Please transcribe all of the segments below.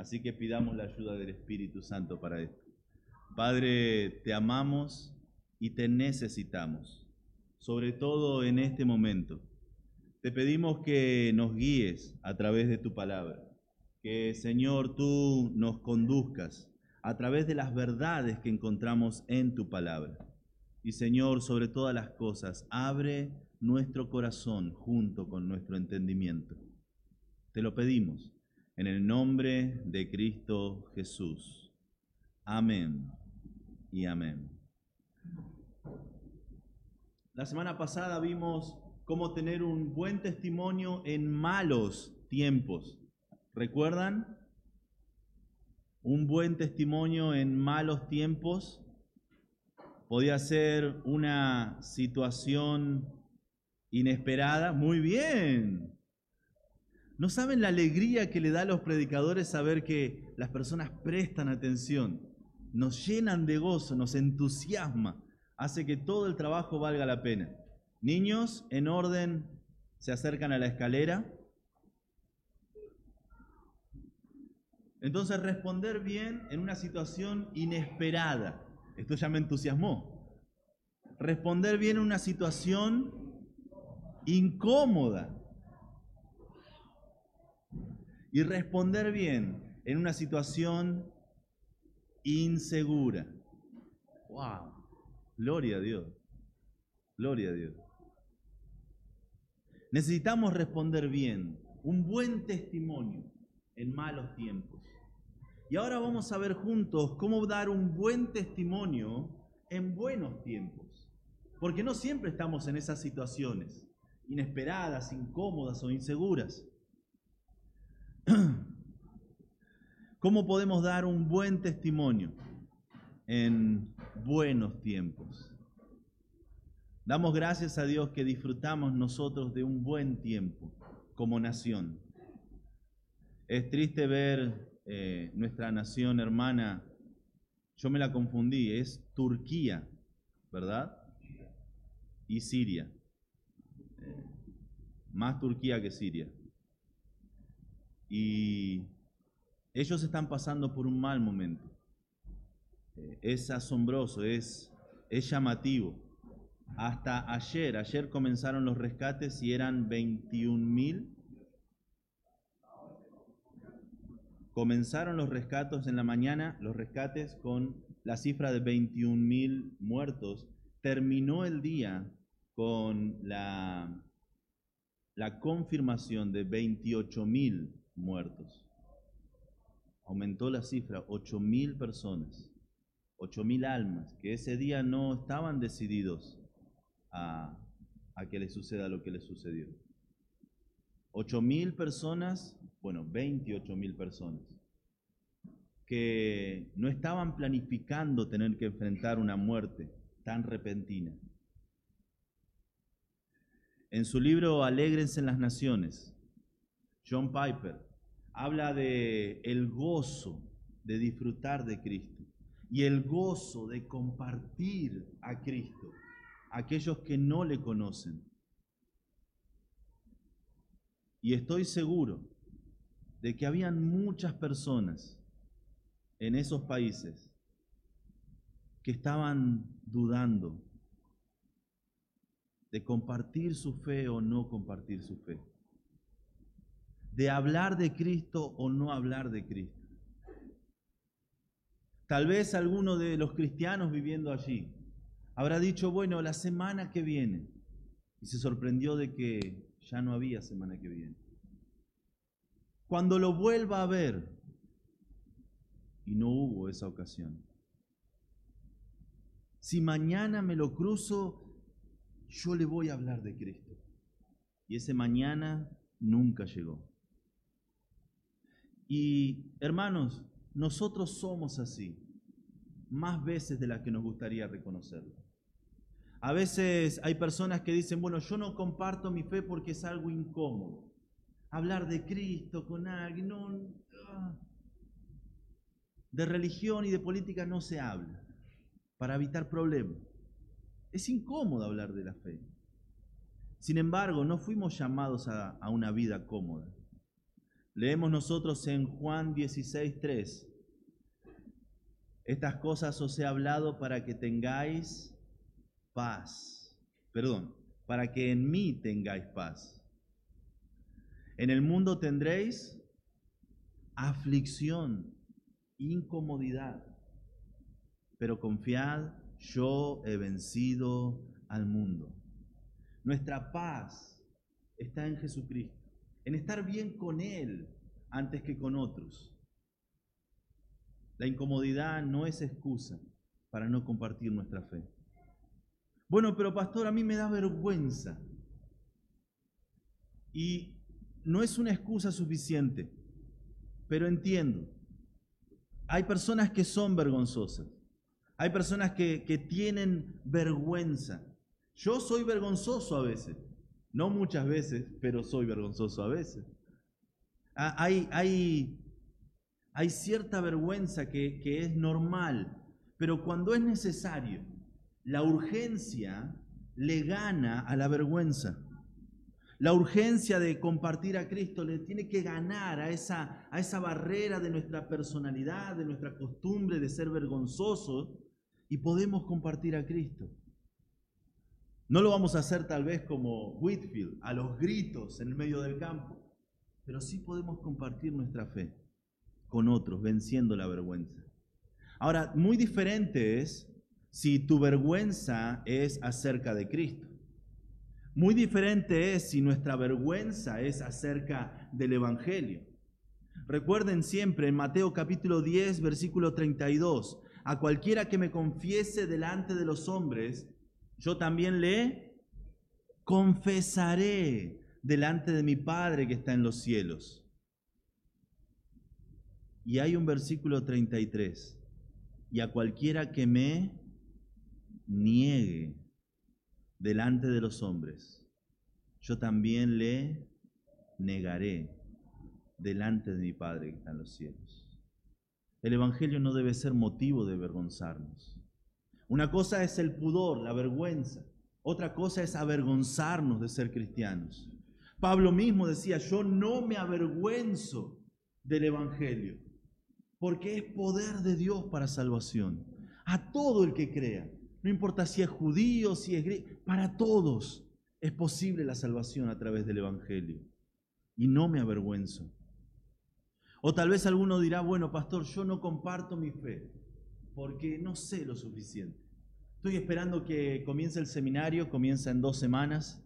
Así que pidamos la ayuda del Espíritu Santo para esto. Padre, te amamos y te necesitamos, sobre todo en este momento. Te pedimos que nos guíes a través de tu palabra, que Señor tú nos conduzcas a través de las verdades que encontramos en tu palabra. Y Señor, sobre todas las cosas, abre nuestro corazón junto con nuestro entendimiento. Te lo pedimos en el nombre de Cristo Jesús. Amén y amén. La semana pasada vimos cómo tener un buen testimonio en malos tiempos. ¿Recuerdan? Un buen testimonio en malos tiempos podía ser una situación inesperada. Muy bien. ¿No saben la alegría que le da a los predicadores saber que las personas prestan atención? Nos llenan de gozo, nos entusiasma, hace que todo el trabajo valga la pena. Niños, en orden, se acercan a la escalera. Entonces, responder bien en una situación inesperada. Esto ya me entusiasmó. Responder bien en una situación incómoda. Y responder bien en una situación insegura. ¡Wow! Gloria a Dios. Gloria a Dios. Necesitamos responder bien, un buen testimonio en malos tiempos. Y ahora vamos a ver juntos cómo dar un buen testimonio en buenos tiempos. Porque no siempre estamos en esas situaciones inesperadas, incómodas o inseguras. ¿Cómo podemos dar un buen testimonio en buenos tiempos? Damos gracias a Dios que disfrutamos nosotros de un buen tiempo como nación. Es triste ver eh, nuestra nación hermana, yo me la confundí, es Turquía, ¿verdad? Y Siria más Turquía que Siria. Y ellos están pasando por un mal momento. Eh, es asombroso, es, es llamativo. Hasta ayer, ayer comenzaron los rescates y eran 21 mil. Comenzaron los rescates en la mañana, los rescates con la cifra de 21 mil muertos. Terminó el día con la la confirmación de 28 mil muertos. Aumentó la cifra, 8 mil personas, 8 mil almas, que ese día no estaban decididos a, a que le suceda lo que le sucedió. 8 mil personas, bueno, 28 mil personas, que no estaban planificando tener que enfrentar una muerte tan repentina. En su libro Alégrense en las Naciones, John Piper habla de el gozo de disfrutar de Cristo y el gozo de compartir a Cristo a aquellos que no le conocen. Y estoy seguro de que habían muchas personas en esos países que estaban dudando de compartir su fe o no compartir su fe, de hablar de Cristo o no hablar de Cristo. Tal vez alguno de los cristianos viviendo allí habrá dicho, bueno, la semana que viene, y se sorprendió de que ya no había semana que viene. Cuando lo vuelva a ver, y no hubo esa ocasión. Si mañana me lo cruzo, yo le voy a hablar de Cristo. Y ese mañana nunca llegó. Y hermanos, nosotros somos así, más veces de las que nos gustaría reconocerlo. A veces hay personas que dicen, bueno, yo no comparto mi fe porque es algo incómodo. Hablar de Cristo con alguien, no, ah. de religión y de política no se habla para evitar problemas. Es incómodo hablar de la fe. Sin embargo, no fuimos llamados a, una vida cómoda. Leemos nosotros en Juan 16, 3. Estas cosas os he hablado para que tengáis paz. Perdón, para que en mí tengáis paz. En el mundo tendréis aflicción, incomodidad, pero confiad, yo he vencido al mundo. Nuestra paz está en Jesucristo, en estar bien con Él antes que con otros. La incomodidad no es excusa para no compartir nuestra fe. Bueno, pero pastor, a mí me da vergüenza. Y no es una excusa suficiente, pero entiendo. Hay personas que son vergonzosas. Hay personas que, que tienen vergüenza. Yo soy vergonzoso a veces. No muchas veces, pero soy vergonzoso a veces. Ah, hay, cierta vergüenza que, es normal, pero cuando es necesario, la urgencia le gana a la vergüenza. La urgencia de compartir a Cristo le tiene que ganar a esa, a esa barrera de nuestra personalidad, de nuestra costumbre de ser vergonzosos y podemos compartir a Cristo. No lo vamos a hacer tal vez como Whitfield, a los gritos en el medio del campo, pero sí podemos compartir nuestra fe con otros, venciendo la vergüenza. Ahora, muy diferente es si tu vergüenza es acerca de Cristo. Muy diferente es si nuestra vergüenza es acerca del Evangelio. Recuerden siempre en Mateo capítulo 10, versículo 32, a cualquiera que me confiese delante de los hombres, yo también le confesaré delante de mi Padre que está en los cielos. Y hay un versículo 33. Y a cualquiera que me niegue delante de los hombres, yo también le negaré delante de mi Padre que está en los cielos. El Evangelio no debe ser motivo de avergonzarnos. Una cosa es el pudor, la vergüenza. Otra cosa es avergonzarnos de ser cristianos. Pablo mismo decía, yo no me avergüenzo del Evangelio porque es poder de Dios para salvación. A todo el que crea, no importa si es judío, si es griego, para todos es posible la salvación a través del Evangelio. Y no me avergüenzo. O tal vez alguno dirá, bueno, pastor, yo no comparto mi fe porque no sé lo suficiente. Estoy esperando que comience el seminario, comienza en dos semanas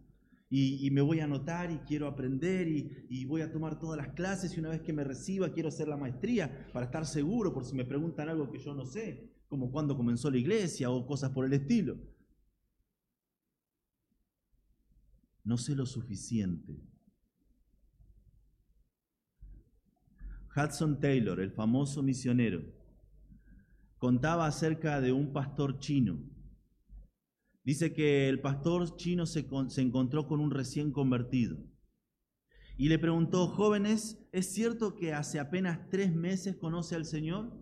y, me voy a anotar y quiero aprender y, voy a tomar todas las clases y una vez que me reciba quiero hacer la maestría para estar seguro por si me preguntan algo que yo no sé, como cuándo comenzó la iglesia o cosas por el estilo. No sé lo suficiente. Hudson Taylor, el famoso misionero, contaba acerca de un pastor chino Dice que el pastor chino se, encontró con un recién convertido y le preguntó, jóvenes, ¿es cierto que hace apenas tres meses conoce al Señor?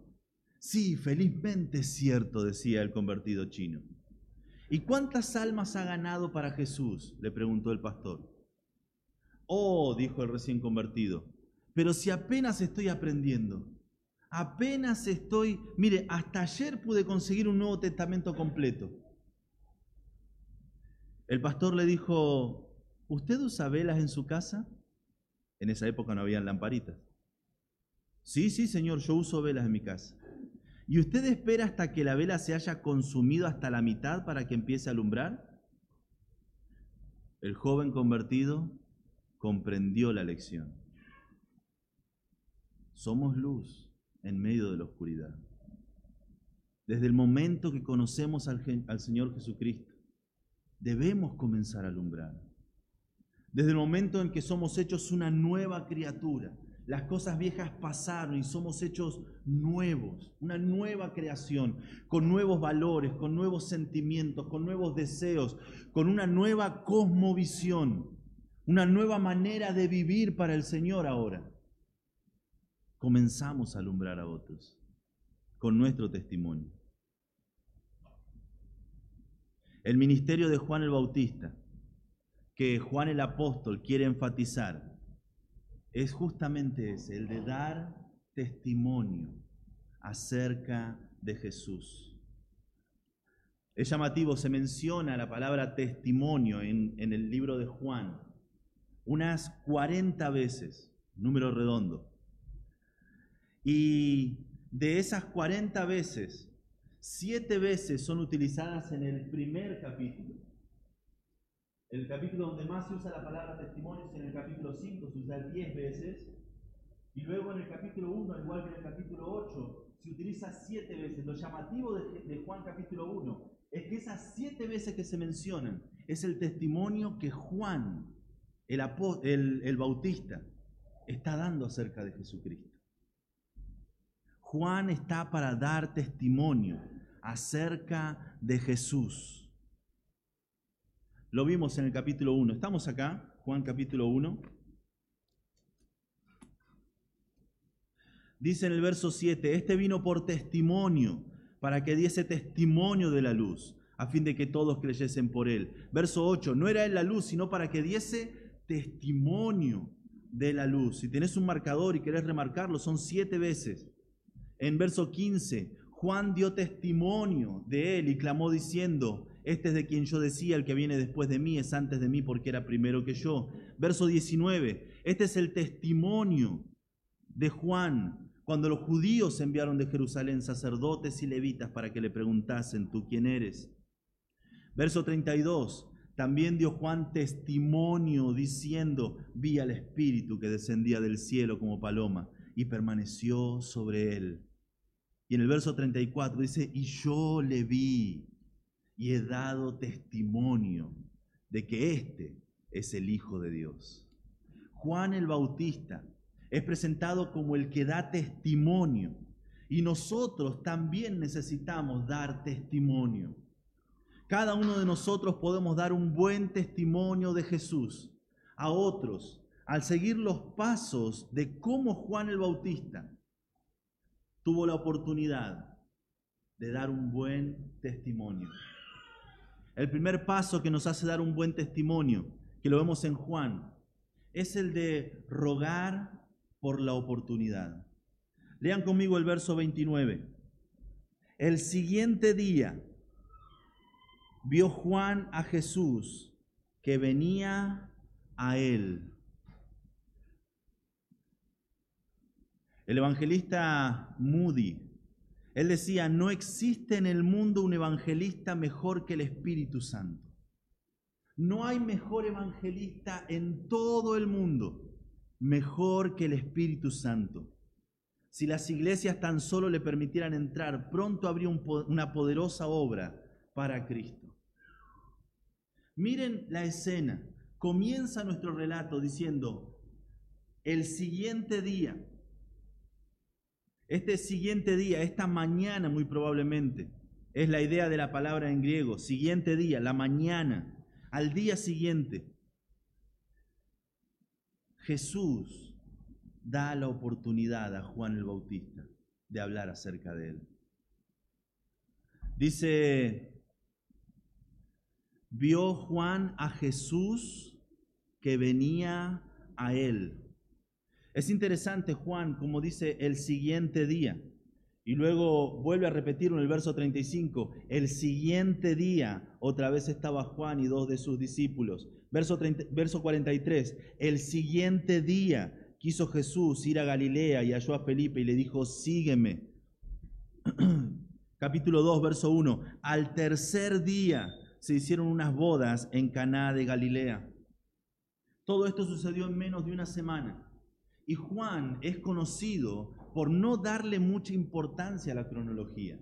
Sí, felizmente es cierto, decía el convertido chino. ¿Y cuántas almas ha ganado para Jesús? le preguntó el pastor. Oh, dijo el recién convertido, pero si apenas estoy aprendiendo, apenas estoy, mire, hasta ayer pude conseguir un Nuevo Testamento completo. El pastor le dijo, ¿usted usa velas en su casa? En esa época no habían lamparitas. Sí, sí, señor, yo uso velas en mi casa. ¿Y usted espera hasta que la vela se haya consumido hasta la mitad para que empiece a alumbrar? El joven convertido comprendió la lección. Somos luz en medio de la oscuridad. Desde el momento que conocemos al, al Señor Jesucristo, debemos comenzar a alumbrar. Desde el momento en que somos hechos una nueva criatura, las cosas viejas pasaron y somos hechos nuevos, una nueva creación, con nuevos valores, con nuevos sentimientos, con nuevos deseos, con una nueva cosmovisión, una nueva manera de vivir para el Señor ahora. Comenzamos a alumbrar a otros con nuestro testimonio. El ministerio de Juan el Bautista, que Juan el apóstol quiere enfatizar, es justamente ese, el de dar testimonio acerca de Jesús. Es llamativo, se menciona la palabra testimonio en, en el libro de Juan unas 40 veces, número redondo. Y de esas 40 veces, siete veces son utilizadas en el primer capítulo. El capítulo donde más se usa la palabra testimonio es en el capítulo 5, se usa 10 veces. Y luego en el capítulo 1, al igual que en el capítulo 8, se utiliza siete veces. Lo llamativo de, Juan capítulo 1 es que esas siete veces que se mencionan es el testimonio que Juan, el, el, el bautista, está dando acerca de Jesucristo. Juan está para dar testimonio acerca de Jesús. Lo vimos en el capítulo 1. ¿Estamos acá? Juan capítulo 1. Dice en el verso 7, este vino por testimonio, para que diese testimonio de la luz, a fin de que todos creyesen por él. Verso 8, no era él la luz, sino para que diese testimonio de la luz. Si tenés un marcador y querés remarcarlo, son siete veces. En verso 15, Juan dio testimonio de él y clamó diciendo, este es de quien yo decía, el que viene después de mí es antes de mí porque era primero que yo. Verso 19, este es el testimonio de Juan cuando los judíos enviaron de Jerusalén sacerdotes y levitas para que le preguntasen, ¿tú quién eres? Verso 32, también dio Juan testimonio diciendo, vi al Espíritu que descendía del cielo como paloma y permaneció sobre él. Y en el verso 34 dice, y yo le vi y he dado testimonio de que este es el Hijo de Dios. Juan el Bautista es presentado como el que da testimonio y nosotros también necesitamos dar testimonio. Cada uno de nosotros podemos dar un buen testimonio de Jesús a otros al seguir los pasos de cómo Juan el Bautista tuvo la oportunidad de dar un buen testimonio. El primer paso que nos hace dar un buen testimonio, que lo vemos en Juan, es el de rogar por la oportunidad. Lean conmigo el verso 29. El siguiente día vio Juan a Jesús que venía a él El evangelista Moody, él decía, no existe en el mundo un evangelista mejor que el Espíritu Santo. No hay mejor evangelista en todo el mundo, mejor que el Espíritu Santo. Si las iglesias tan solo le permitieran entrar, pronto habría una poderosa obra para Cristo. Miren la escena. Comienza nuestro relato diciendo, el siguiente día, este siguiente día, esta mañana muy probablemente, es la idea de la palabra en griego, siguiente día, la mañana, al día siguiente. Jesús da la oportunidad a Juan el Bautista de hablar acerca de él. Dice, vio Juan a Jesús que venía a él. Es interesante Juan, como dice el siguiente día. Y luego vuelve a repetir en el verso 35, el siguiente día otra vez estaba Juan y dos de sus discípulos. Verso, verso 43, el siguiente día quiso Jesús ir a Galilea y halló a Felipe y le dijo, sígueme. Capítulo 2, verso 1, al tercer día se hicieron unas bodas en Caná de Galilea. Todo esto sucedió en menos de una semana. Y Juan es conocido por no darle mucha importancia a la cronología.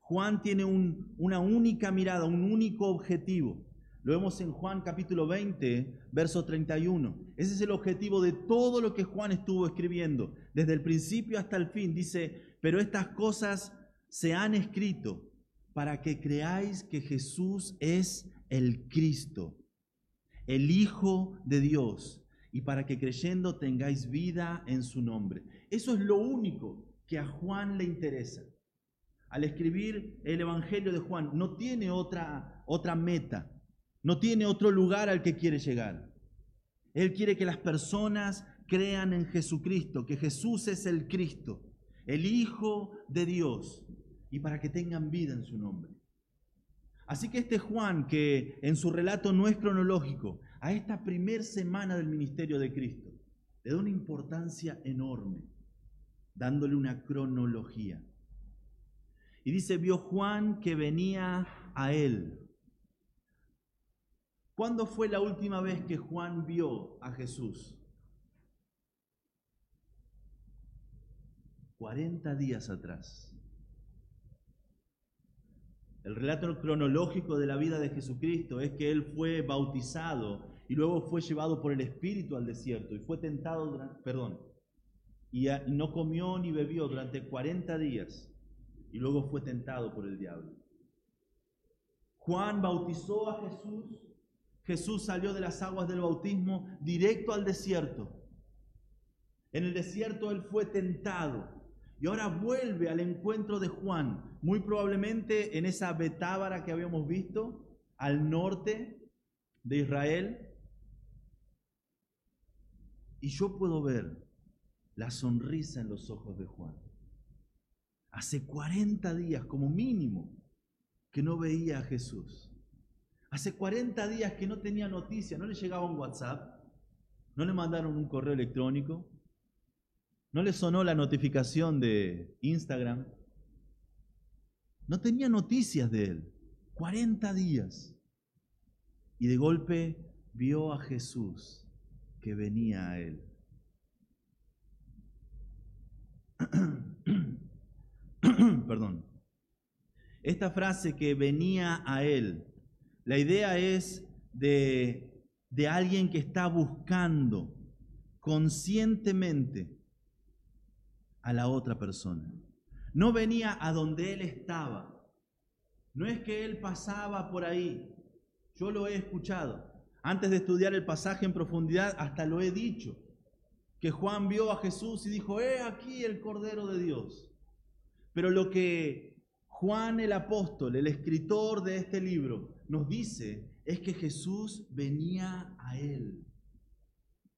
Juan tiene una única mirada, un único objetivo. Lo vemos en Juan capítulo 20, verso 31. Ese es el objetivo de todo lo que Juan estuvo escribiendo, desde el principio hasta el fin. Dice, pero estas cosas se han escrito para que creáis que Jesús es el Cristo, el Hijo de Dios y para que creyendo tengáis vida en su nombre. Eso es lo único que a Juan le interesa. Al escribir el Evangelio de Juan, no tiene otra, otra meta, no tiene otro lugar al que quiere llegar. Él quiere que las personas crean en Jesucristo, que Jesús es el Cristo, el Hijo de Dios, y para que tengan vida en su nombre. Así que este Juan, que en su relato no es cronológico, a esta primer semana del ministerio de Cristo, le da una importancia enorme, dándole una cronología. Y dice, vio Juan que venía a él. ¿Cuándo fue la última vez que Juan vio a Jesús? 40 días atrás. El relato cronológico de la vida de Jesucristo es que Él fue bautizado y luego fue llevado por el Espíritu al desierto y fue tentado, durante, perdón, y no comió ni bebió durante 40 días y luego fue tentado por el diablo. Juan bautizó a Jesús, Jesús salió de las aguas del bautismo directo al desierto. En el desierto Él fue tentado y ahora vuelve al encuentro de Juan, muy probablemente en esa Betábara que habíamos visto, al norte de Israel. Y yo puedo ver la sonrisa en los ojos de Juan. Hace 40 días como mínimo que no veía a Jesús. Hace 40 días que no tenía noticia, no le llegaba un WhatsApp, no le mandaron un correo electrónico, ¿No le sonó la notificación de Instagram? No tenía noticias de él. 40 días. Y de golpe vio a Jesús que venía a él. Perdón. Esta frase que venía a él, la idea es de, de alguien que está buscando conscientemente a la otra persona. No venía a donde él estaba. No es que él pasaba por ahí. Yo lo he escuchado. Antes de estudiar el pasaje en profundidad, hasta lo he dicho. Que Juan vio a Jesús y dijo, he aquí el Cordero de Dios. Pero lo que Juan el apóstol, el escritor de este libro, nos dice es que Jesús venía a él.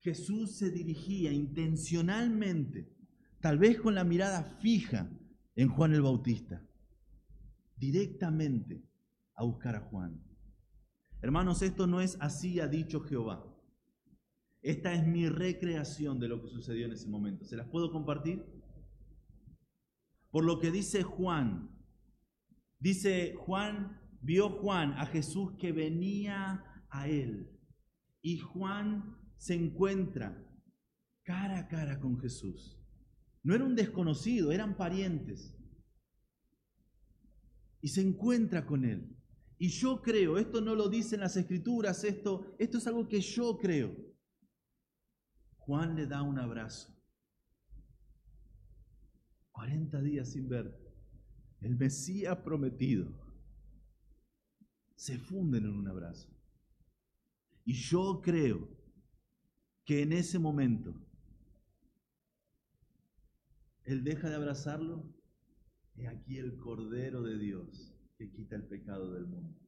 Jesús se dirigía intencionalmente tal vez con la mirada fija en Juan el Bautista, directamente a buscar a Juan. Hermanos, esto no es así, ha dicho Jehová. Esta es mi recreación de lo que sucedió en ese momento. ¿Se las puedo compartir? Por lo que dice Juan, dice Juan, vio Juan a Jesús que venía a él. Y Juan se encuentra cara a cara con Jesús. No era un desconocido, eran parientes. Y se encuentra con él. Y yo creo, esto no lo dicen las escrituras, esto, esto es algo que yo creo. Juan le da un abrazo. 40 días sin ver. El Mesías prometido. Se funden en un abrazo. Y yo creo que en ese momento él deja de abrazarlo. y aquí el Cordero de Dios que quita el pecado del mundo.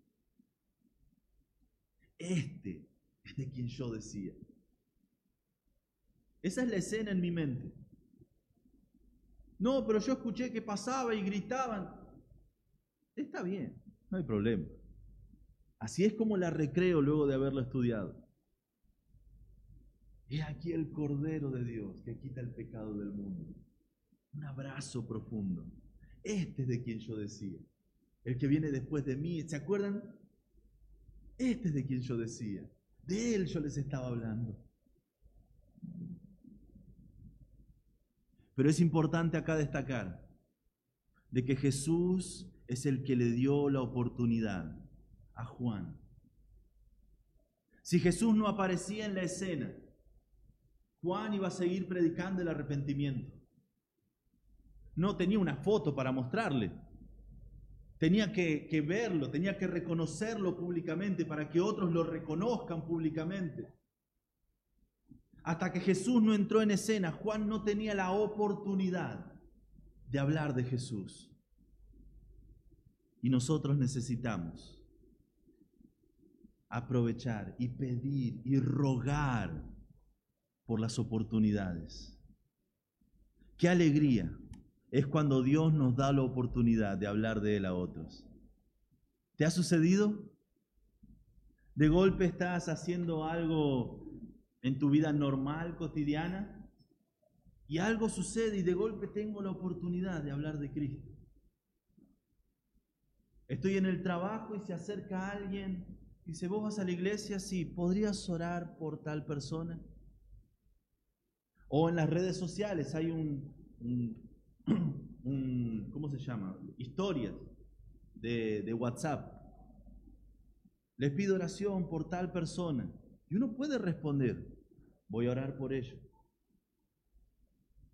Este es de quien yo decía. Esa es la escena en mi mente. No, pero yo escuché que pasaba y gritaban. Está bien, no hay problema. Así es como la recreo luego de haberlo estudiado. Es aquí el Cordero de Dios que quita el pecado del mundo un abrazo profundo. Este es de quien yo decía, el que viene después de mí. ¿Se acuerdan? Este es de quien yo decía. De él yo les estaba hablando. Pero es importante acá destacar de que Jesús es el que le dio la oportunidad a Juan. Si Jesús no aparecía en la escena, Juan iba a seguir predicando el arrepentimiento no tenía una foto para mostrarle. Tenía que, verlo, tenía que reconocerlo públicamente para que otros lo reconozcan públicamente. Hasta que Jesús no entró en escena, Juan no tenía la oportunidad de hablar de Jesús. Y nosotros necesitamos aprovechar y pedir y rogar por las oportunidades. Qué alegría es cuando Dios nos da la oportunidad de hablar de Él a otros. ¿Te ha sucedido? De golpe estás haciendo algo en tu vida normal, cotidiana, y algo sucede y de golpe tengo la oportunidad de hablar de Cristo. Estoy en el trabajo y se acerca alguien y dice, vos vas a la iglesia, sí, ¿podrías orar por tal persona? O en las redes sociales hay un, un, ¿cómo se llama? Historias de, de WhatsApp. Les pido oración por tal persona. Y uno puede responder, voy a orar por ello.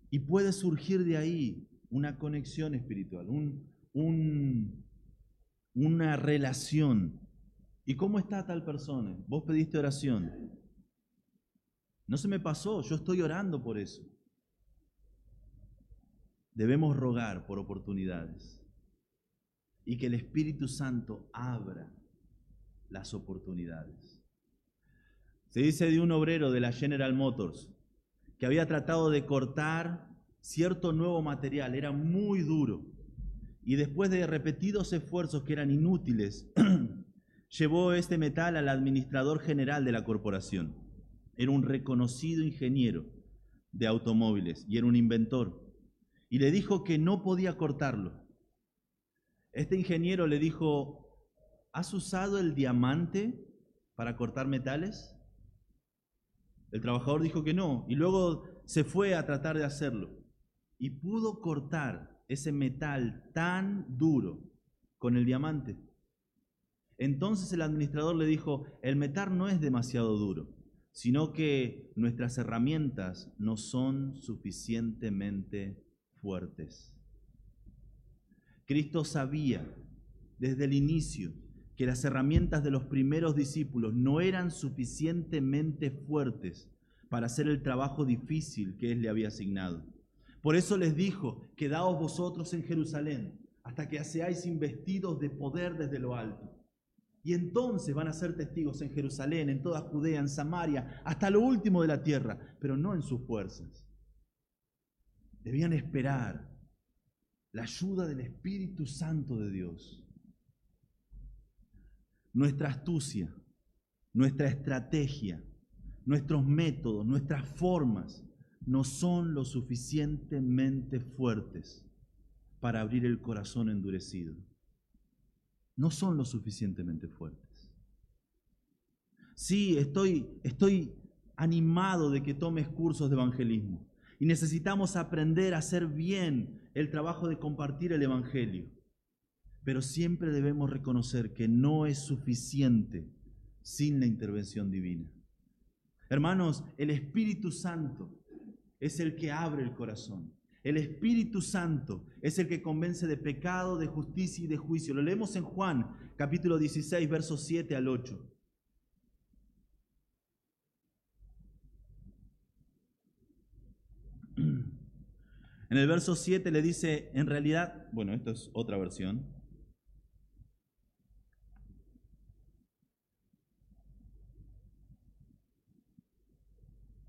Y puede surgir de ahí una conexión espiritual, un, un, una relación. ¿Y cómo está tal persona? Vos pediste oración. No se me pasó, yo estoy orando por eso. Debemos rogar por oportunidades y que el Espíritu Santo abra las oportunidades. Se dice de un obrero de la General Motors que había tratado de cortar cierto nuevo material, era muy duro, y después de repetidos esfuerzos que eran inútiles, llevó este metal al administrador general de la corporación. Era un reconocido ingeniero de automóviles y era un inventor y le dijo que no podía cortarlo. Este ingeniero le dijo, ¿has usado el diamante para cortar metales? El trabajador dijo que no y luego se fue a tratar de hacerlo y pudo cortar ese metal tan duro con el diamante. Entonces el administrador le dijo, el metal no es demasiado duro, sino que nuestras herramientas no son suficientemente Cristo sabía desde el inicio que las herramientas de los primeros discípulos no eran suficientemente fuertes para hacer el trabajo difícil que Él le había asignado. Por eso les dijo, quedaos vosotros en Jerusalén hasta que seáis investidos de poder desde lo alto. Y entonces van a ser testigos en Jerusalén, en toda Judea, en Samaria, hasta lo último de la tierra, pero no en sus fuerzas. Debían esperar la ayuda del Espíritu Santo de Dios. Nuestra astucia, nuestra estrategia, nuestros métodos, nuestras formas no son lo suficientemente fuertes para abrir el corazón endurecido. No son lo suficientemente fuertes. Sí, estoy, estoy animado de que tomes cursos de evangelismo. Y necesitamos aprender a hacer bien el trabajo de compartir el Evangelio. Pero siempre debemos reconocer que no es suficiente sin la intervención divina. Hermanos, el Espíritu Santo es el que abre el corazón. El Espíritu Santo es el que convence de pecado, de justicia y de juicio. Lo leemos en Juan capítulo 16, versos 7 al 8. En el verso 7 le dice, en realidad, bueno, esto es otra versión.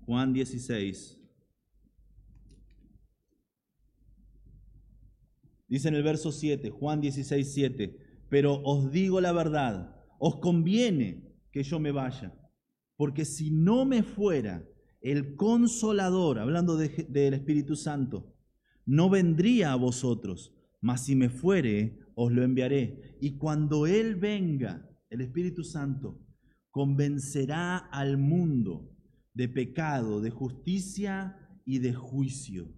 Juan 16. Dice en el verso 7, Juan 16, 7, pero os digo la verdad, os conviene que yo me vaya, porque si no me fuera el consolador, hablando del Espíritu Santo, no vendría a vosotros, mas si me fuere, os lo enviaré. Y cuando Él venga, el Espíritu Santo, convencerá al mundo de pecado, de justicia y de juicio.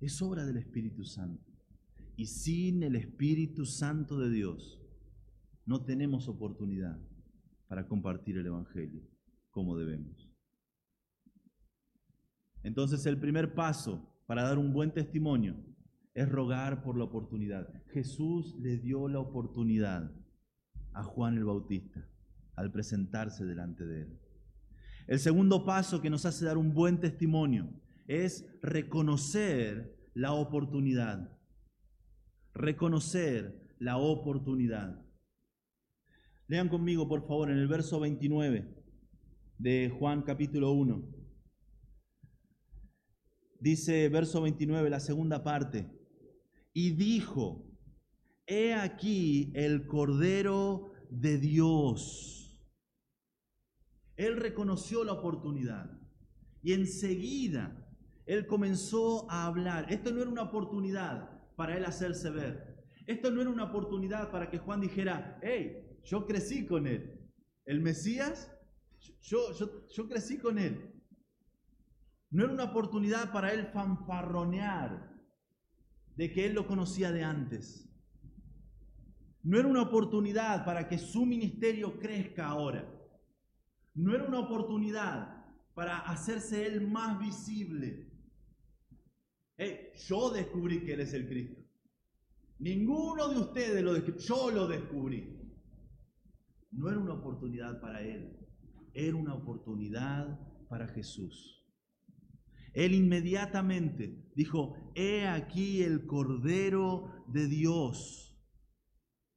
Es obra del Espíritu Santo. Y sin el Espíritu Santo de Dios, no tenemos oportunidad para compartir el Evangelio como debemos. Entonces el primer paso para dar un buen testimonio es rogar por la oportunidad. Jesús le dio la oportunidad a Juan el Bautista al presentarse delante de él. El segundo paso que nos hace dar un buen testimonio es reconocer la oportunidad. Reconocer la oportunidad. Lean conmigo, por favor, en el verso 29. de Juan capítulo 1. Dice verso 29, la segunda parte. Y dijo, he aquí el Cordero de Dios. Él reconoció la oportunidad y enseguida él comenzó a hablar. Esto no era una oportunidad para él hacerse ver. Esto no era una oportunidad para que Juan dijera, hey, yo crecí con él. El Mesías, yo, yo, yo crecí con él. No era una oportunidad para él fanfarronear de que él lo conocía de antes. No era una oportunidad para que su ministerio crezca ahora. No era una oportunidad para hacerse él más visible. yo descubrí que él es el Cristo. Ninguno de ustedes lo descubrió, yo lo descubrí. No era una oportunidad para él, era una oportunidad para Jesús. Él inmediatamente dijo, he aquí el Cordero de Dios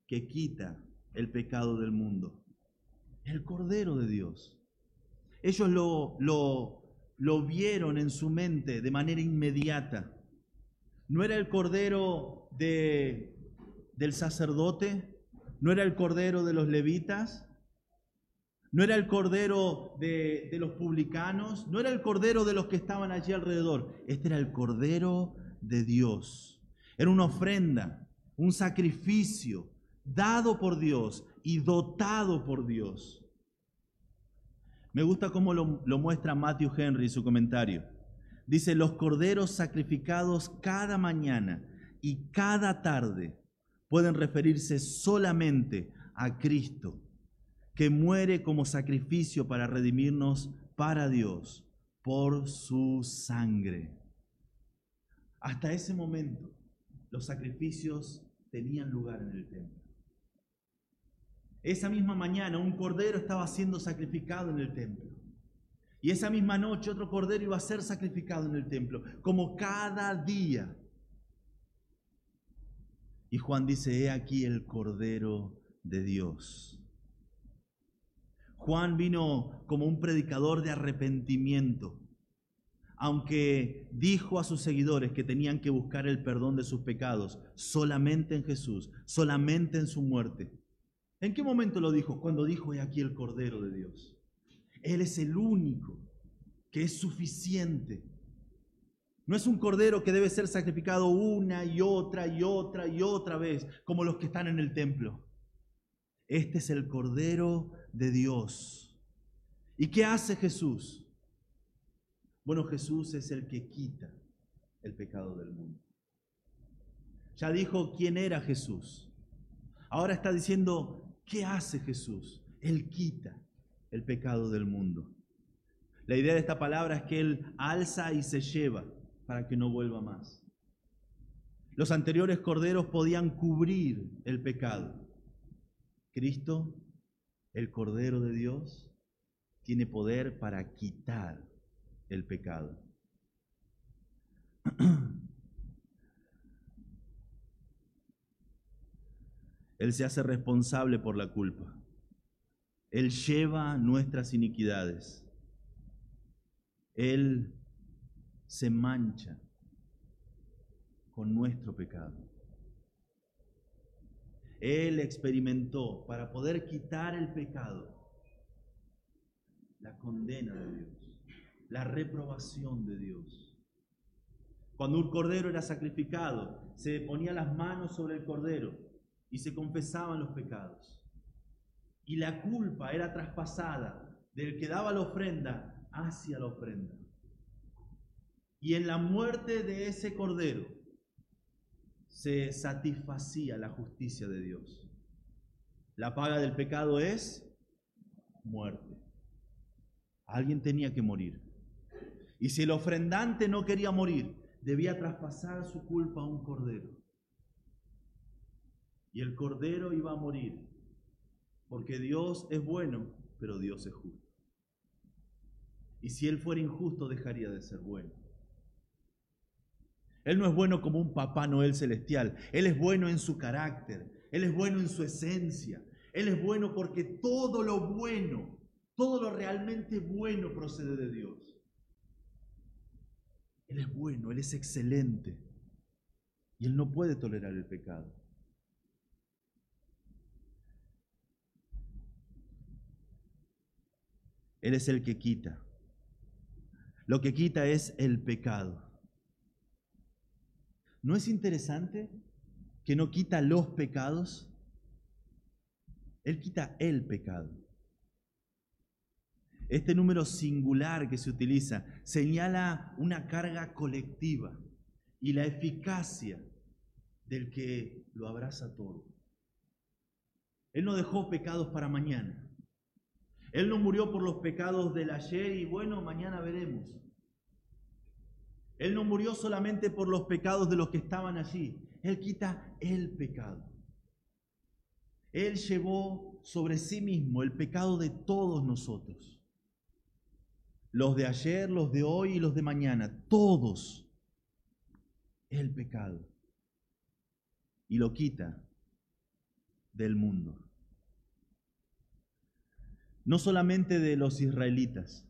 que quita el pecado del mundo. El Cordero de Dios. Ellos lo, vieron en su mente de manera inmediata. No era el Cordero de, del sacerdote, no era el Cordero de los levitas, no era el cordero de, los publicanos, no era el cordero de los que estaban allí alrededor, este era el cordero de Dios. Era una ofrenda, un sacrificio dado por Dios y dotado por Dios. Me gusta cómo lo, lo muestra Matthew Henry en su comentario. Dice, los corderos sacrificados cada mañana y cada tarde pueden referirse solamente a Cristo que muere como sacrificio para redimirnos para Dios por su sangre. Hasta ese momento los sacrificios tenían lugar en el templo. Esa misma mañana un cordero estaba siendo sacrificado en el templo. Y esa misma noche otro cordero iba a ser sacrificado en el templo, como cada día. Y Juan dice, he aquí el cordero de Dios Juan vino como un predicador de arrepentimiento, aunque dijo a sus seguidores que tenían que buscar el perdón de sus pecados solamente en Jesús, solamente en su muerte. ¿En qué momento lo dijo? Cuando dijo, he aquí el Cordero de Dios. Él es el único que es suficiente. No es un cordero que debe ser sacrificado una y otra y otra y otra vez, como los que están en el templo. Este es el cordero de Dios. ¿Y qué hace Jesús? Bueno, Jesús es el que quita el pecado del mundo. Ya dijo quién era Jesús. Ahora está diciendo, ¿qué hace Jesús? Él quita el pecado del mundo. La idea de esta palabra es que Él alza y se lleva para que no vuelva más. Los anteriores corderos podían cubrir el pecado. Cristo el Cordero de Dios tiene poder para quitar el pecado. Él se hace responsable por la culpa. Él lleva nuestras iniquidades. Él se mancha con nuestro pecado. Él experimentó para poder quitar el pecado, la condena de Dios, la reprobación de Dios. Cuando un cordero era sacrificado, se ponía las manos sobre el cordero y se confesaban los pecados. Y la culpa era traspasada del que daba la ofrenda hacia la ofrenda. Y en la muerte de ese cordero, se satisfacía la justicia de Dios. La paga del pecado es muerte. Alguien tenía que morir. Y si el ofrendante no quería morir, debía traspasar su culpa a un cordero. Y el cordero iba a morir, porque Dios es bueno, pero Dios es justo. Y si Él fuera injusto, dejaría de ser bueno. Él no es bueno como un Papá Noel celestial. Él es bueno en su carácter. Él es bueno en su esencia. Él es bueno porque todo lo bueno, Todo lo realmente bueno procede de Dios. Él es bueno, Él es excelente. Y Él no puede tolerar el pecado. Él es el que quita. Lo que quita es el pecado. ¿No es interesante que no quita los pecados? Él quita el pecado. Este número singular que se utiliza señala una carga colectiva y la eficacia del que lo abraza todo. Él no dejó pecados para mañana. Él no murió por los pecados del ayer y bueno, mañana veremos. Él no murió solamente por los pecados de los que estaban allí. Él quita el pecado. Él llevó sobre sí mismo el pecado de todos nosotros. Los de ayer, los de hoy y los de mañana. Todos. El pecado. Y lo quita del mundo no solamente de los israelitas,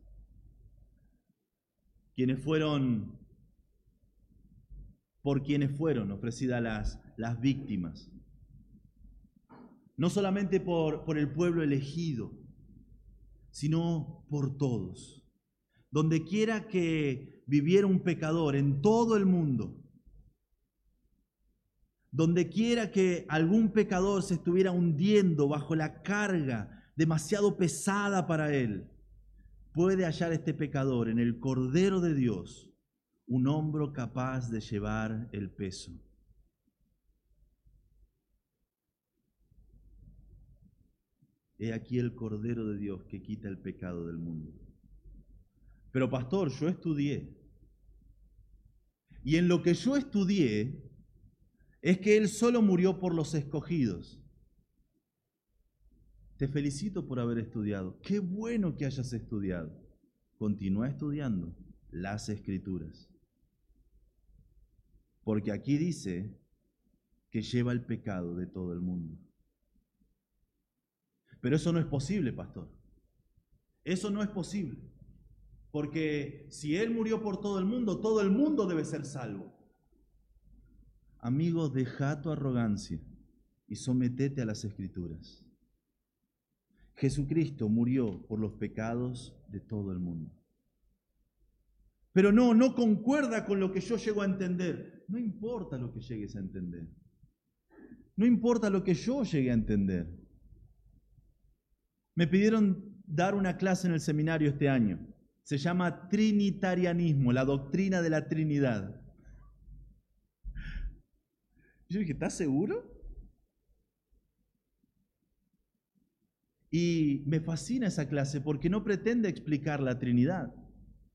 quienes fueron, por quienes fueron ofrecidas las, las víctimas, no solamente por, por el pueblo elegido, sino por todos. Donde quiera que viviera un pecador en todo el mundo, donde quiera que algún pecador se estuviera hundiendo bajo la carga demasiado pesada para él, puede hallar este pecador en el Cordero de Dios un hombro capaz de llevar el peso. He aquí el Cordero de Dios que quita el pecado del mundo. Pero pastor, yo estudié. Y en lo que yo estudié es que Él solo murió por los escogidos. Te felicito por haber estudiado. Qué bueno que hayas estudiado. Continúa estudiando las escrituras. Porque aquí dice que lleva el pecado de todo el mundo. Pero eso no es posible, pastor. Eso no es posible. Porque si Él murió por todo el mundo, todo el mundo debe ser salvo. Amigo, deja tu arrogancia y sometete a las escrituras. Jesucristo murió por los pecados de todo el mundo. Pero no, no concuerda con lo que yo llego a entender. No importa lo que llegues a entender. No importa lo que yo llegue a entender. Me pidieron dar una clase en el seminario este año. Se llama Trinitarianismo, la doctrina de la Trinidad. Yo dije, ¿estás seguro? Y me fascina esa clase porque no pretende explicar la Trinidad,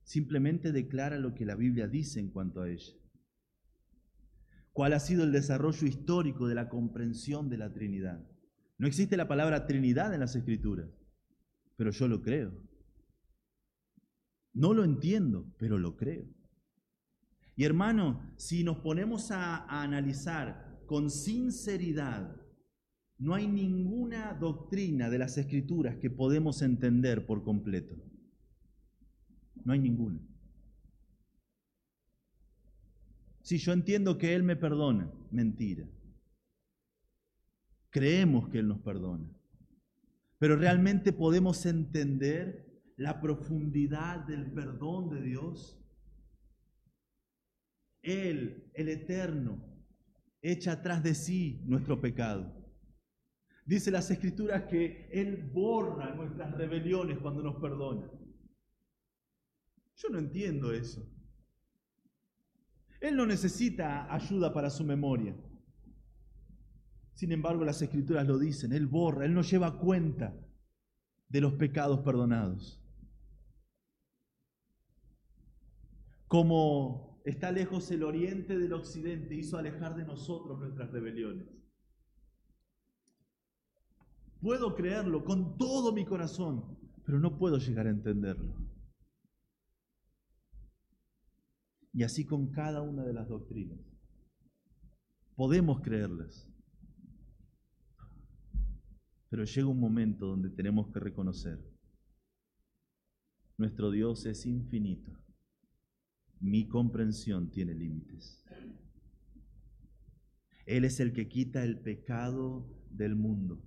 simplemente declara lo que la Biblia dice en cuanto a ella. ¿Cuál ha sido el desarrollo histórico de la comprensión de la Trinidad? No existe la palabra Trinidad en las Escrituras, pero yo lo creo. No lo entiendo, pero lo creo. Y hermano, si nos ponemos a, analizar con sinceridad no hay ninguna doctrina de las escrituras que podemos entender por completo. No hay ninguna. Si yo entiendo que Él me perdona, mentira. Creemos que Él nos perdona. Pero realmente podemos entender la profundidad del perdón de Dios. Él, el eterno, echa atrás de sí nuestro pecado Dice las escrituras que Él borra nuestras rebeliones cuando nos perdona. Yo no entiendo eso. Él no necesita ayuda para su memoria. Sin embargo, las escrituras lo dicen. Él borra, Él no lleva cuenta de los pecados perdonados. Como está lejos el oriente del occidente, hizo alejar de nosotros nuestras rebeliones. Puedo creerlo con todo mi corazón, pero no puedo llegar a entenderlo. Y así con cada una de las doctrinas. Podemos creerlas, pero llega un momento donde tenemos que reconocer Nuestro Dios es infinito. Mi comprensión tiene límites. Él es el que quita el pecado del mundo.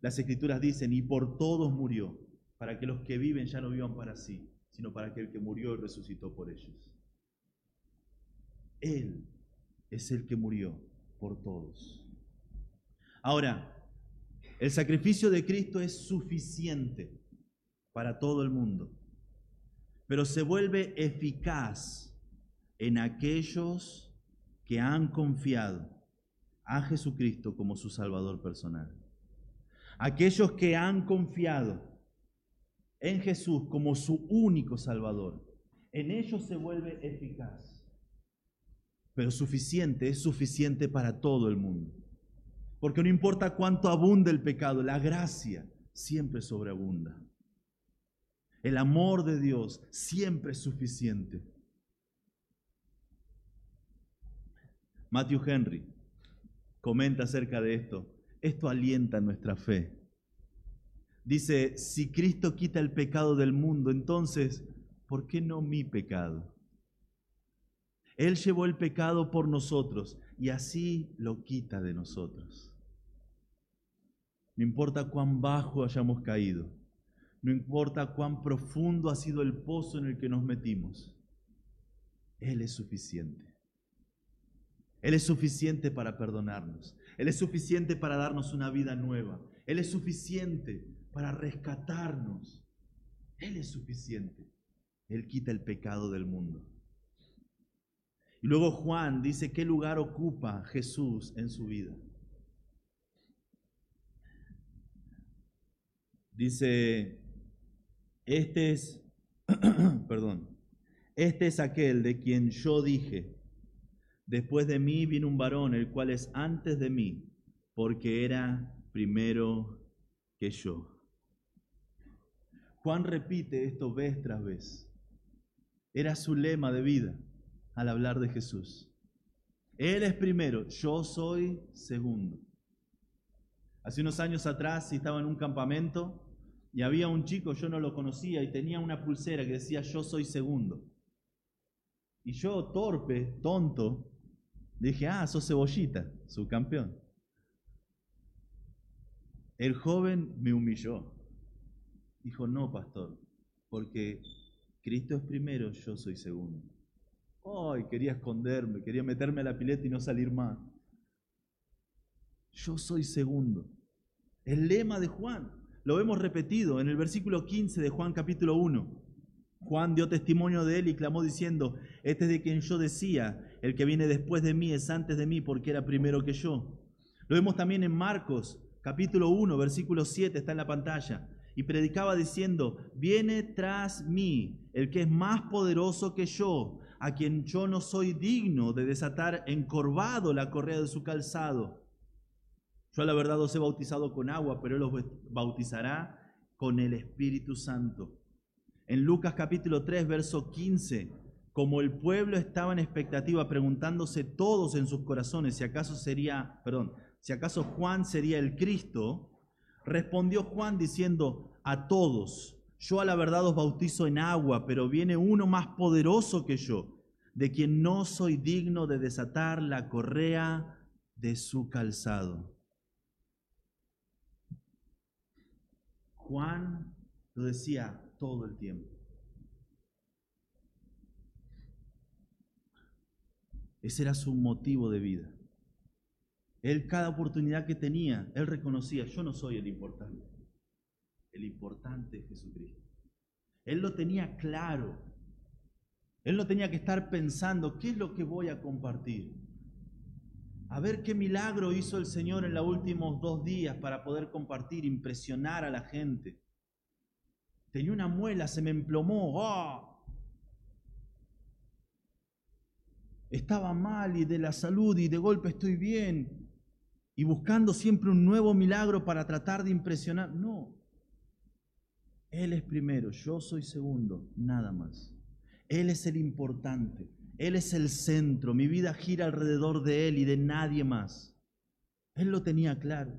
Las escrituras dicen, y por todos murió, para que los que viven ya no vivan para sí, sino para aquel que murió y resucitó por ellos. Él es el que murió por todos. Ahora, el sacrificio de Cristo es suficiente para todo el mundo, pero se vuelve eficaz en aquellos que han confiado a Jesucristo como su Salvador personal. Aquellos que han confiado en Jesús como su único Salvador, en ellos se vuelve eficaz pero suficiente, es suficiente para todo el mundo. Porque no importa cuánto abunde el pecado, la gracia siempre sobreabunda. El amor de Dios siempre es suficiente. Matthew Henry comenta acerca de esto. Esto alienta nuestra fe. Dice, si Cristo quita el pecado del mundo, entonces, ¿por qué no mi pecado? Él llevó el pecado por nosotros y así lo quita de nosotros. No importa cuán bajo hayamos caído, no importa cuán profundo ha sido el pozo en el que nos metimos, Él es suficiente. Él es suficiente para perdonarnos. Él es suficiente para darnos una vida nueva. Él es suficiente para rescatarnos. Él es suficiente. Él quita el pecado del mundo. Y luego Juan dice qué lugar ocupa Jesús en su vida. Dice, este es, perdón, este es aquel de quien yo dije, después de mí viene un varón, el cual es antes de mí, porque era primero que yo. Juan repite esto vez tras vez. Era su lema de vida al hablar de Jesús. Él es primero, yo soy segundo. Hace unos años atrás estaba en un campamento y había un chico, yo no lo conocía, y tenía una pulsera que decía yo soy segundo. Y yo, torpe, tonto, dije, ah, sos cebollita, su campeón. El joven me humilló. Dijo, no, pastor, porque Cristo es primero, yo soy segundo. Ay, quería esconderme, quería meterme a la pileta y no salir más. Yo soy segundo. El lema de Juan. Lo hemos repetido en el versículo 15 de Juan capítulo 1. Juan dio testimonio de él y clamó diciendo, este es de quien yo decía, el que viene después de mí es antes de mí porque era primero que yo. Lo vemos también en Marcos capítulo 1, versículo 7, está en la pantalla. Y predicaba diciendo, viene tras mí el que es más poderoso que yo, a quien yo no soy digno de desatar encorvado la correa de su calzado. Yo a la verdad os he bautizado con agua, pero él os bautizará con el Espíritu Santo. En Lucas capítulo 3, verso 15, como el pueblo estaba en expectativa, preguntándose todos en sus corazones si acaso sería, perdón, si acaso Juan sería el Cristo, respondió Juan diciendo a todos, yo a la verdad os bautizo en agua, pero viene uno más poderoso que yo, de quien no soy digno de desatar la correa de su calzado. Juan lo decía todo el tiempo. Ese era su motivo de vida. Él cada oportunidad que tenía, él reconocía, yo no soy el importante. El importante es Jesucristo. Él lo tenía claro. Él no tenía que estar pensando, ¿qué es lo que voy a compartir? A ver qué milagro hizo el Señor en los últimos dos días para poder compartir, impresionar a la gente. Tenía una muela, se me emplomó. ¡ah! Estaba mal y de la salud y de golpe estoy bien. Y buscando siempre un nuevo milagro para tratar de impresionar. No, él es primero, yo soy segundo, nada más. Él es el importante, Él es el centro, mi vida gira alrededor de Él y de nadie más. Él lo tenía claro.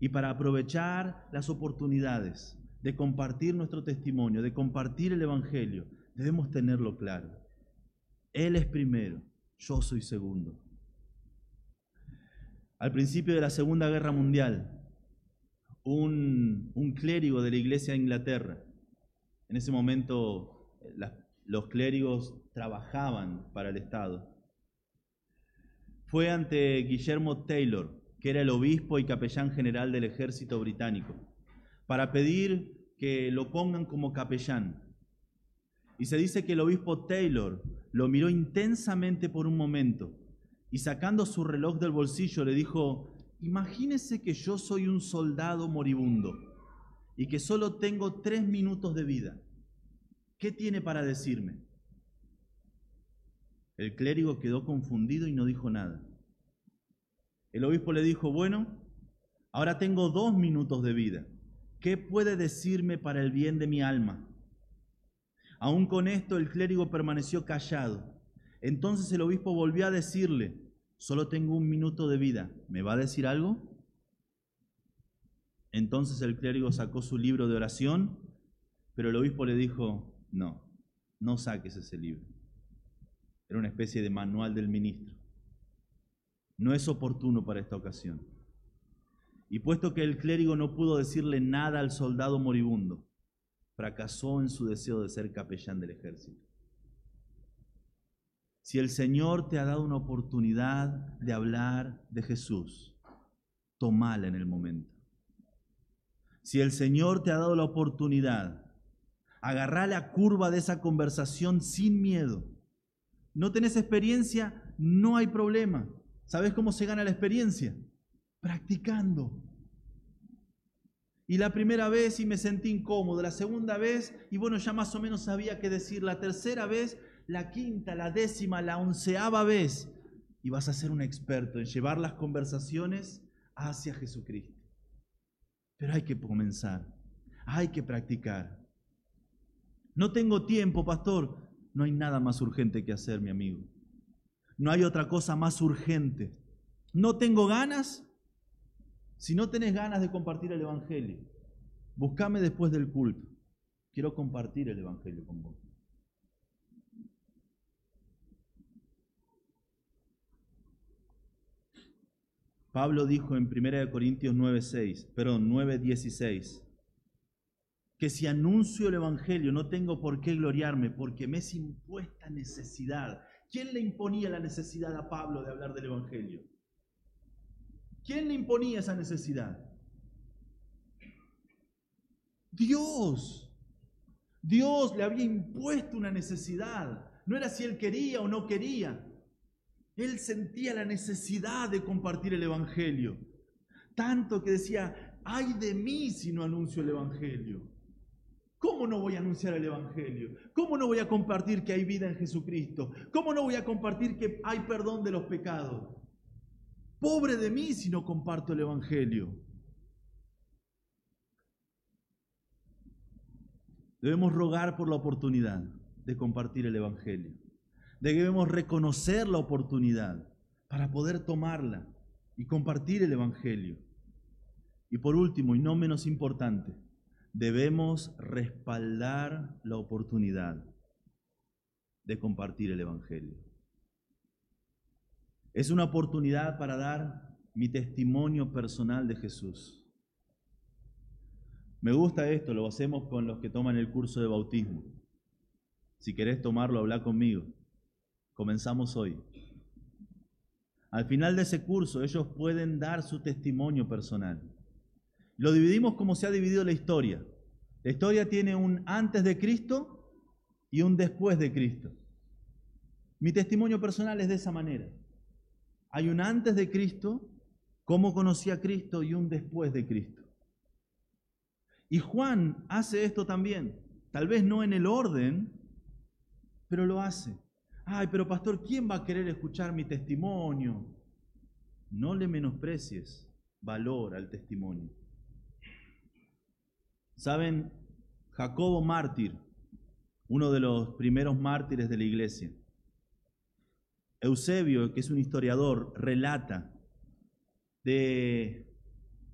Y para aprovechar las oportunidades, de compartir nuestro testimonio, de compartir el Evangelio, debemos tenerlo claro. Él es primero, yo soy segundo. Al principio de la Segunda Guerra Mundial, un, clérigo de la Iglesia de Inglaterra, en ese momento los clérigos trabajaban para el Estado, fue ante Guillermo Taylor, que era el obispo y capellán general del ejército británico, para pedir que lo pongan como capellán. Y se dice que el obispo Taylor lo miró intensamente por un momento y sacando su reloj del bolsillo le dijo, imagínese que yo soy un soldado moribundo y que solo tengo tres minutos de vida. ¿Qué tiene para decirme? El clérigo quedó confundido y no dijo nada. El obispo le dijo, bueno, ahora tengo dos minutos de vida. ¿Qué puede decirme para el bien de mi alma? Aún con esto el clérigo permaneció callado. Entonces el obispo volvió a decirle, solo tengo un minuto de vida, ¿me va a decir algo? Entonces el clérigo sacó su libro de oración, pero el obispo le dijo, no, no saques ese libro. Era una especie de manual del ministro no es oportuno para esta ocasión. Y puesto que el clérigo no pudo decirle nada al soldado moribundo, fracasó en su deseo de ser capellán del ejército. Si el Señor te ha dado una oportunidad de hablar de Jesús, tomala en el momento. Si el Señor te ha dado la oportunidad, agarrá la curva de esa conversación sin miedo. No tenés experiencia, no hay problema. ¿Sabes cómo se gana la experiencia? Practicando. Y la primera vez y me sentí incómodo, la segunda vez y bueno, ya más o menos sabía qué decir, la tercera vez, la quinta, la décima, la onceava vez. Y vas a ser un experto en llevar las conversaciones hacia Jesucristo. Pero hay que comenzar, hay que practicar. No tengo tiempo, pastor. No hay nada más urgente que hacer, mi amigo. No hay otra cosa más urgente. No tengo ganas. Si no tenés ganas de compartir el Evangelio, buscame después del culto. Quiero compartir el Evangelio con vos. Pablo dijo en 1 Corintios 9:6, perdón, 9:16, que si anuncio el Evangelio no tengo por qué gloriarme porque me es impuesta necesidad. ¿Quién le imponía la necesidad a Pablo de hablar del Evangelio? ¿Quién le imponía esa necesidad? Dios. Dios le había impuesto una necesidad. No era si él quería o no quería. Él sentía la necesidad de compartir el Evangelio. Tanto que decía, ay de mí si no anuncio el Evangelio. ¿Cómo no voy a anunciar el Evangelio? ¿Cómo no voy a compartir que hay vida en Jesucristo? ¿Cómo no voy a compartir que hay perdón de los pecados? Pobre de mí si no comparto el Evangelio. Debemos rogar por la oportunidad de compartir el Evangelio. Debemos reconocer la oportunidad para poder tomarla y compartir el Evangelio. Y por último, y no menos importante, debemos respaldar la oportunidad de compartir el Evangelio. Es una oportunidad para dar mi testimonio personal de Jesús. Me gusta esto, lo hacemos con los que toman el curso de bautismo. Si querés tomarlo, habla conmigo. Comenzamos hoy. Al final de ese curso, ellos pueden dar su testimonio personal. Lo dividimos como se ha dividido la historia. La historia tiene un antes de Cristo y un después de Cristo. Mi testimonio personal es de esa manera. Hay un antes de Cristo, cómo conocí a Cristo, y un después de Cristo. Y Juan hace esto también. Tal vez no en el orden, pero lo hace. Ay, pero pastor, ¿quién va a querer escuchar mi testimonio? No le menosprecies valor al testimonio. Saben, Jacobo mártir, uno de los primeros mártires de la iglesia. Eusebio, que es un historiador, relata de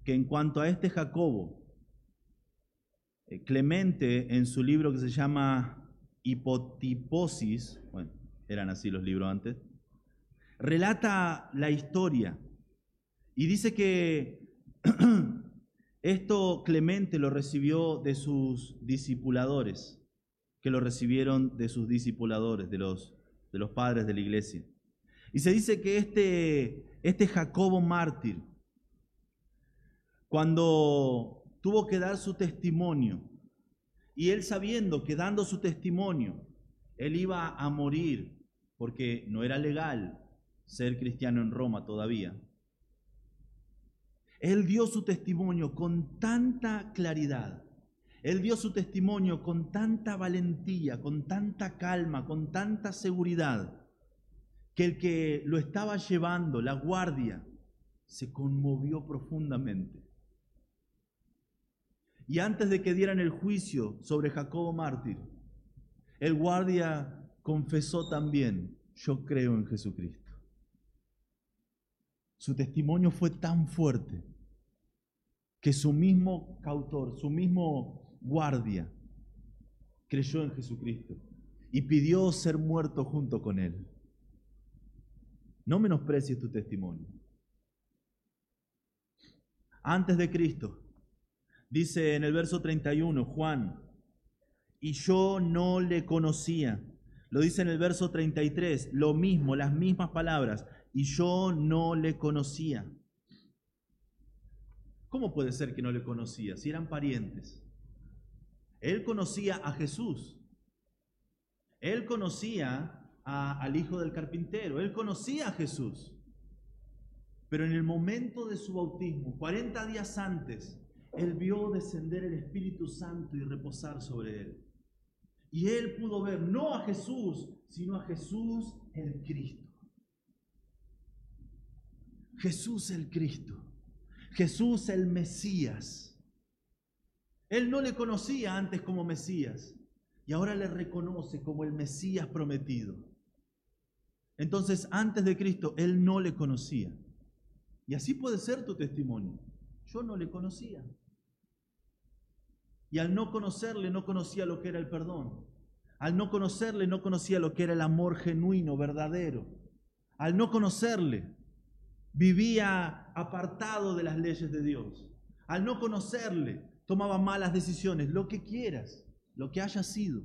que en cuanto a este Jacobo, eh, Clemente en su libro que se llama Hipotiposis, bueno, eran así los libros antes, relata la historia y dice que esto Clemente lo recibió de sus discipuladores, que lo recibieron de sus discipuladores, de los, de los padres de la iglesia. Y se dice que este, este Jacobo mártir, cuando tuvo que dar su testimonio, y él sabiendo que dando su testimonio, él iba a morir, porque no era legal ser cristiano en Roma todavía, él dio su testimonio con tanta claridad, él dio su testimonio con tanta valentía, con tanta calma, con tanta seguridad, que el que lo estaba llevando, la guardia, se conmovió profundamente. Y antes de que dieran el juicio sobre Jacobo mártir, el guardia confesó también, yo creo en Jesucristo. Su testimonio fue tan fuerte que su mismo cautor, su mismo guardia, creyó en Jesucristo y pidió ser muerto junto con él. No menosprecies tu testimonio. Antes de Cristo, dice en el verso 31, Juan, y yo no le conocía. Lo dice en el verso 33, lo mismo, las mismas palabras, y yo no le conocía. ¿Cómo puede ser que no le conocía si eran parientes? Él conocía a Jesús. Él conocía al hijo del carpintero. Él conocía a Jesús. Pero en el momento de su bautismo, 40 días antes, él vio descender el Espíritu Santo y reposar sobre él. Y él pudo ver no a Jesús, sino a Jesús el Cristo. Jesús el Cristo. Jesús el Mesías. Él no le conocía antes como Mesías y ahora le reconoce como el Mesías prometido. Entonces, antes de Cristo, él no le conocía. Y así puede ser tu testimonio. Yo no le conocía. Y al no conocerle, no conocía lo que era el perdón. Al no conocerle, no conocía lo que era el amor genuino, verdadero. Al no conocerle, vivía apartado de las leyes de Dios. Al no conocerle, tomaba malas decisiones, lo que quieras, lo que haya sido,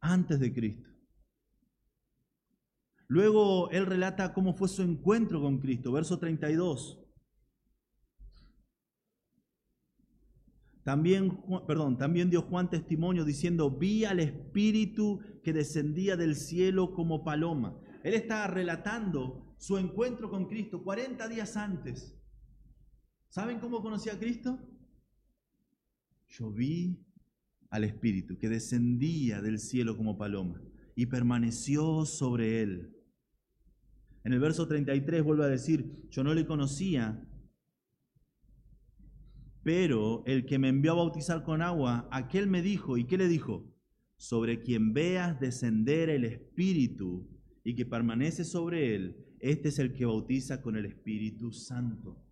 antes de Cristo. Luego él relata cómo fue su encuentro con Cristo, verso 32. También, perdón, también dio Juan testimonio diciendo, vi al Espíritu que descendía del cielo como paloma. Él está relatando su encuentro con Cristo 40 días antes. ¿Saben cómo conocí a Cristo? Yo vi al Espíritu que descendía del cielo como paloma y permaneció sobre él. En el verso 33 vuelve a decir, yo no le conocía, pero el que me envió a bautizar con agua, aquel me dijo, ¿y qué le dijo? Sobre quien veas descender el Espíritu y que permanece sobre él, este es el que bautiza con el Espíritu Santo.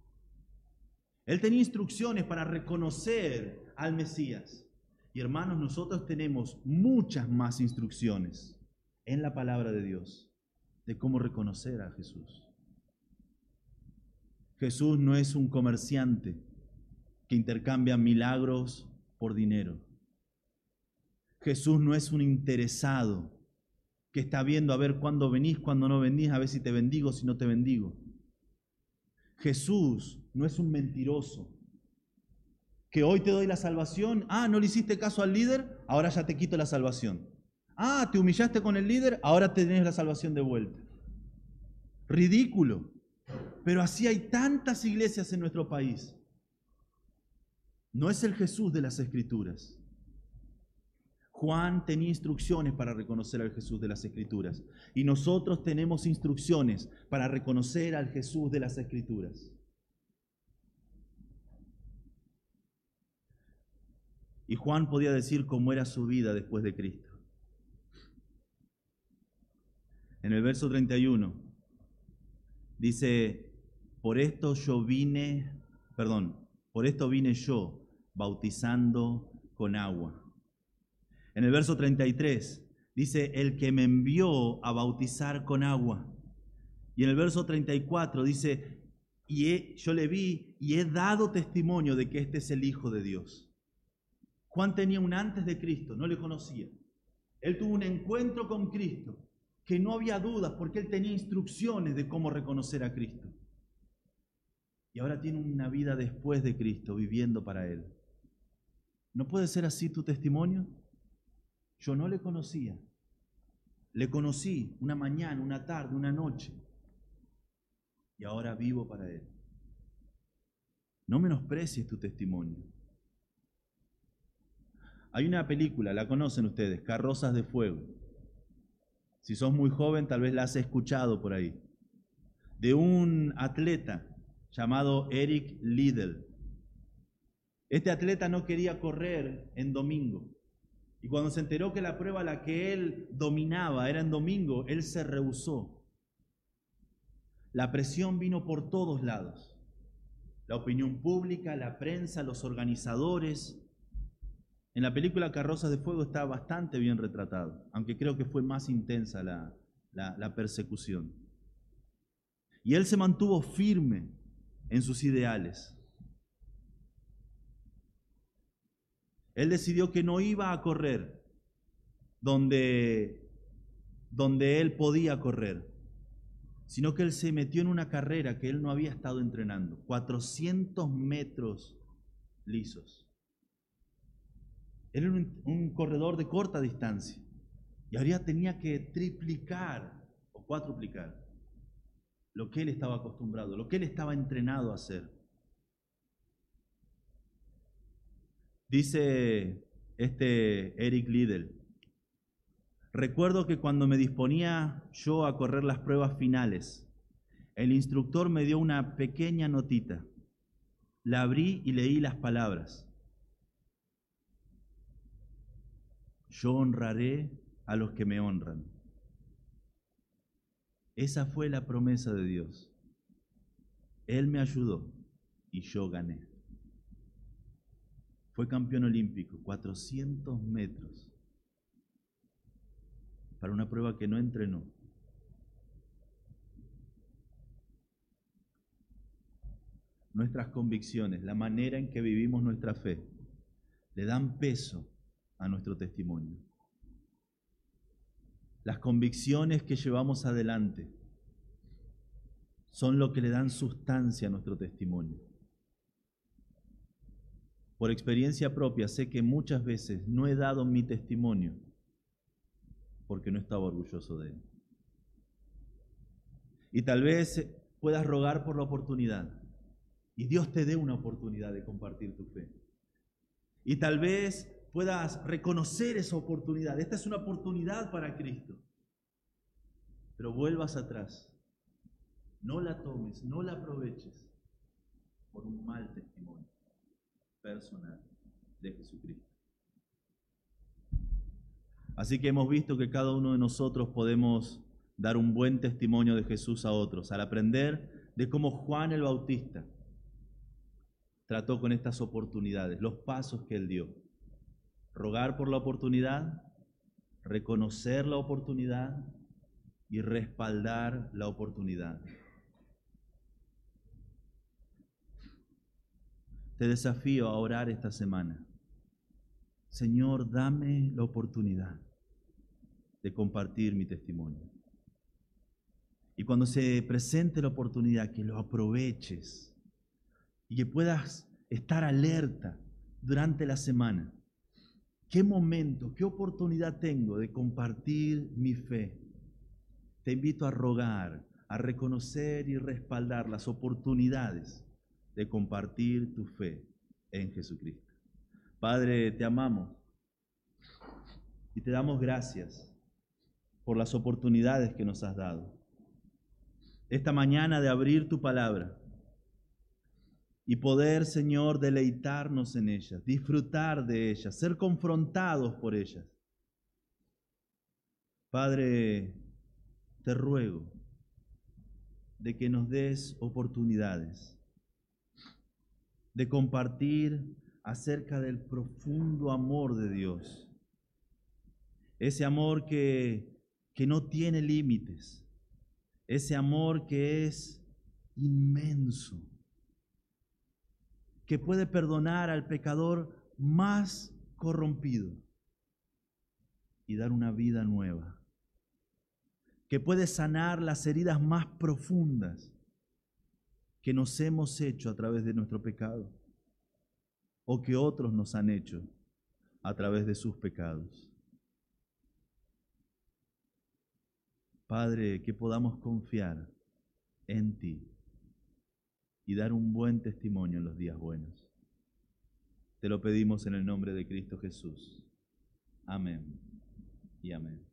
Él tenía instrucciones para reconocer al Mesías. Y hermanos, nosotros tenemos muchas más instrucciones en la palabra de Dios de cómo reconocer a Jesús. Jesús no es un comerciante que intercambia milagros por dinero. Jesús no es un interesado que está viendo a ver cuándo venís, cuándo no venís, a ver si te bendigo, si no te bendigo. Jesús no es un mentiroso que hoy te doy la salvación, ah, no le hiciste caso al líder, ahora ya te quito la salvación. Ah, te humillaste con el líder, ahora tenés la salvación de vuelta. Ridículo. Pero así hay tantas iglesias en nuestro país. No es el Jesús de las Escrituras. Juan tenía instrucciones para reconocer al Jesús de las Escrituras. Y nosotros tenemos instrucciones para reconocer al Jesús de las Escrituras. Y Juan podía decir cómo era su vida después de Cristo. En el verso 31 dice, por esto yo vine, perdón, por esto vine yo bautizando con agua. En el verso 33 dice, el que me envió a bautizar con agua. Y en el verso 34 dice, y yo le vi y he dado testimonio de que este es el Hijo de Dios. Juan tenía un antes de Cristo, no le conocía. Él tuvo un encuentro con Cristo, que no había dudas porque él tenía instrucciones de cómo reconocer a Cristo. Y ahora tiene una vida después de Cristo, viviendo para Él. ¿No puede ser así tu testimonio? Yo no le conocía. Le conocí una mañana, una tarde, una noche. Y ahora vivo para Él. No menosprecies tu testimonio. Hay una película, la conocen ustedes, Carrozas de Fuego. Si sos muy joven, tal vez la has escuchado por ahí. De un atleta llamado Eric Liddell. Este atleta no quería correr en domingo. Y cuando se enteró que la prueba la que él dominaba era en domingo, él se rehusó. La presión vino por todos lados. La opinión pública, la prensa, los organizadores, en la película Carrozas de Fuego está bastante bien retratado, aunque creo que fue más intensa la, la, persecución. Y él se mantuvo firme en sus ideales. Él decidió que no iba a correr donde, donde él podía correr, sino que él se metió en una carrera que él no había estado entrenando, 400 metros lisos. Era un, corredor de corta distancia y ahora tenía que triplicar o cuatruplicar lo que él estaba acostumbrado, lo que él estaba entrenado a hacer. Dice este Eric Liddell, recuerdo que cuando me disponía yo a correr las pruebas finales, el instructor me dio una pequeña notita. La abrí y leí las palabras. yo honraré a los que me honran. Esa fue la promesa de Dios. Él me ayudó y yo gané. Fue campeón olímpico, 400 metros, para una prueba que no entrenó. Nuestras convicciones, la manera en que vivimos nuestra fe, le dan peso a nuestro testimonio. Las convicciones que llevamos adelante son lo que le dan sustancia a nuestro testimonio. Por experiencia propia sé que muchas veces no he dado mi testimonio porque no estaba orgulloso de él. Y tal vez puedas rogar por la oportunidad y Dios te dé una oportunidad de compartir tu fe. Y tal vez puedas reconocer esa oportunidad. Esta es una oportunidad para Cristo. Pero vuelvas atrás. No la tomes, no la aproveches por un mal testimonio personal de Jesucristo. Así que hemos visto que cada uno de nosotros podemos dar un buen testimonio de Jesús a otros al aprender de cómo Juan el Bautista trató con estas oportunidades, los pasos que él dio rogar por la oportunidad, reconocer la oportunidad y respaldar la oportunidad. Te desafío a orar esta semana. Señor, dame la oportunidad de compartir mi testimonio. Y cuando se presente la oportunidad, que lo aproveches y que puedas estar alerta durante la semana ¿Qué momento, qué oportunidad tengo de compartir mi fe? Te invito a rogar, a reconocer y respaldar las oportunidades de compartir tu fe en Jesucristo. Padre, te amamos y te damos gracias por las oportunidades que nos has dado. Esta mañana de abrir tu palabra y poder, Señor, deleitarnos en ellas, disfrutar de ellas, ser confrontados por ellas. Padre, te ruego de que nos des oportunidades de compartir acerca del profundo amor de Dios. Ese amor que, que no tiene límites. Ese amor que es inmenso. Que puede perdonar al pecador más corrompido y dar una vida nueva. Que puede sanar las heridas más profundas que nos hemos hecho a través de nuestro pecado o que otros nos han hecho a través de sus pecados. Padre, que podamos confiar en ti y dar un buen testimonio en los días buenos. Te lo pedimos en el nombre de Cristo Jesús. Amén y amén.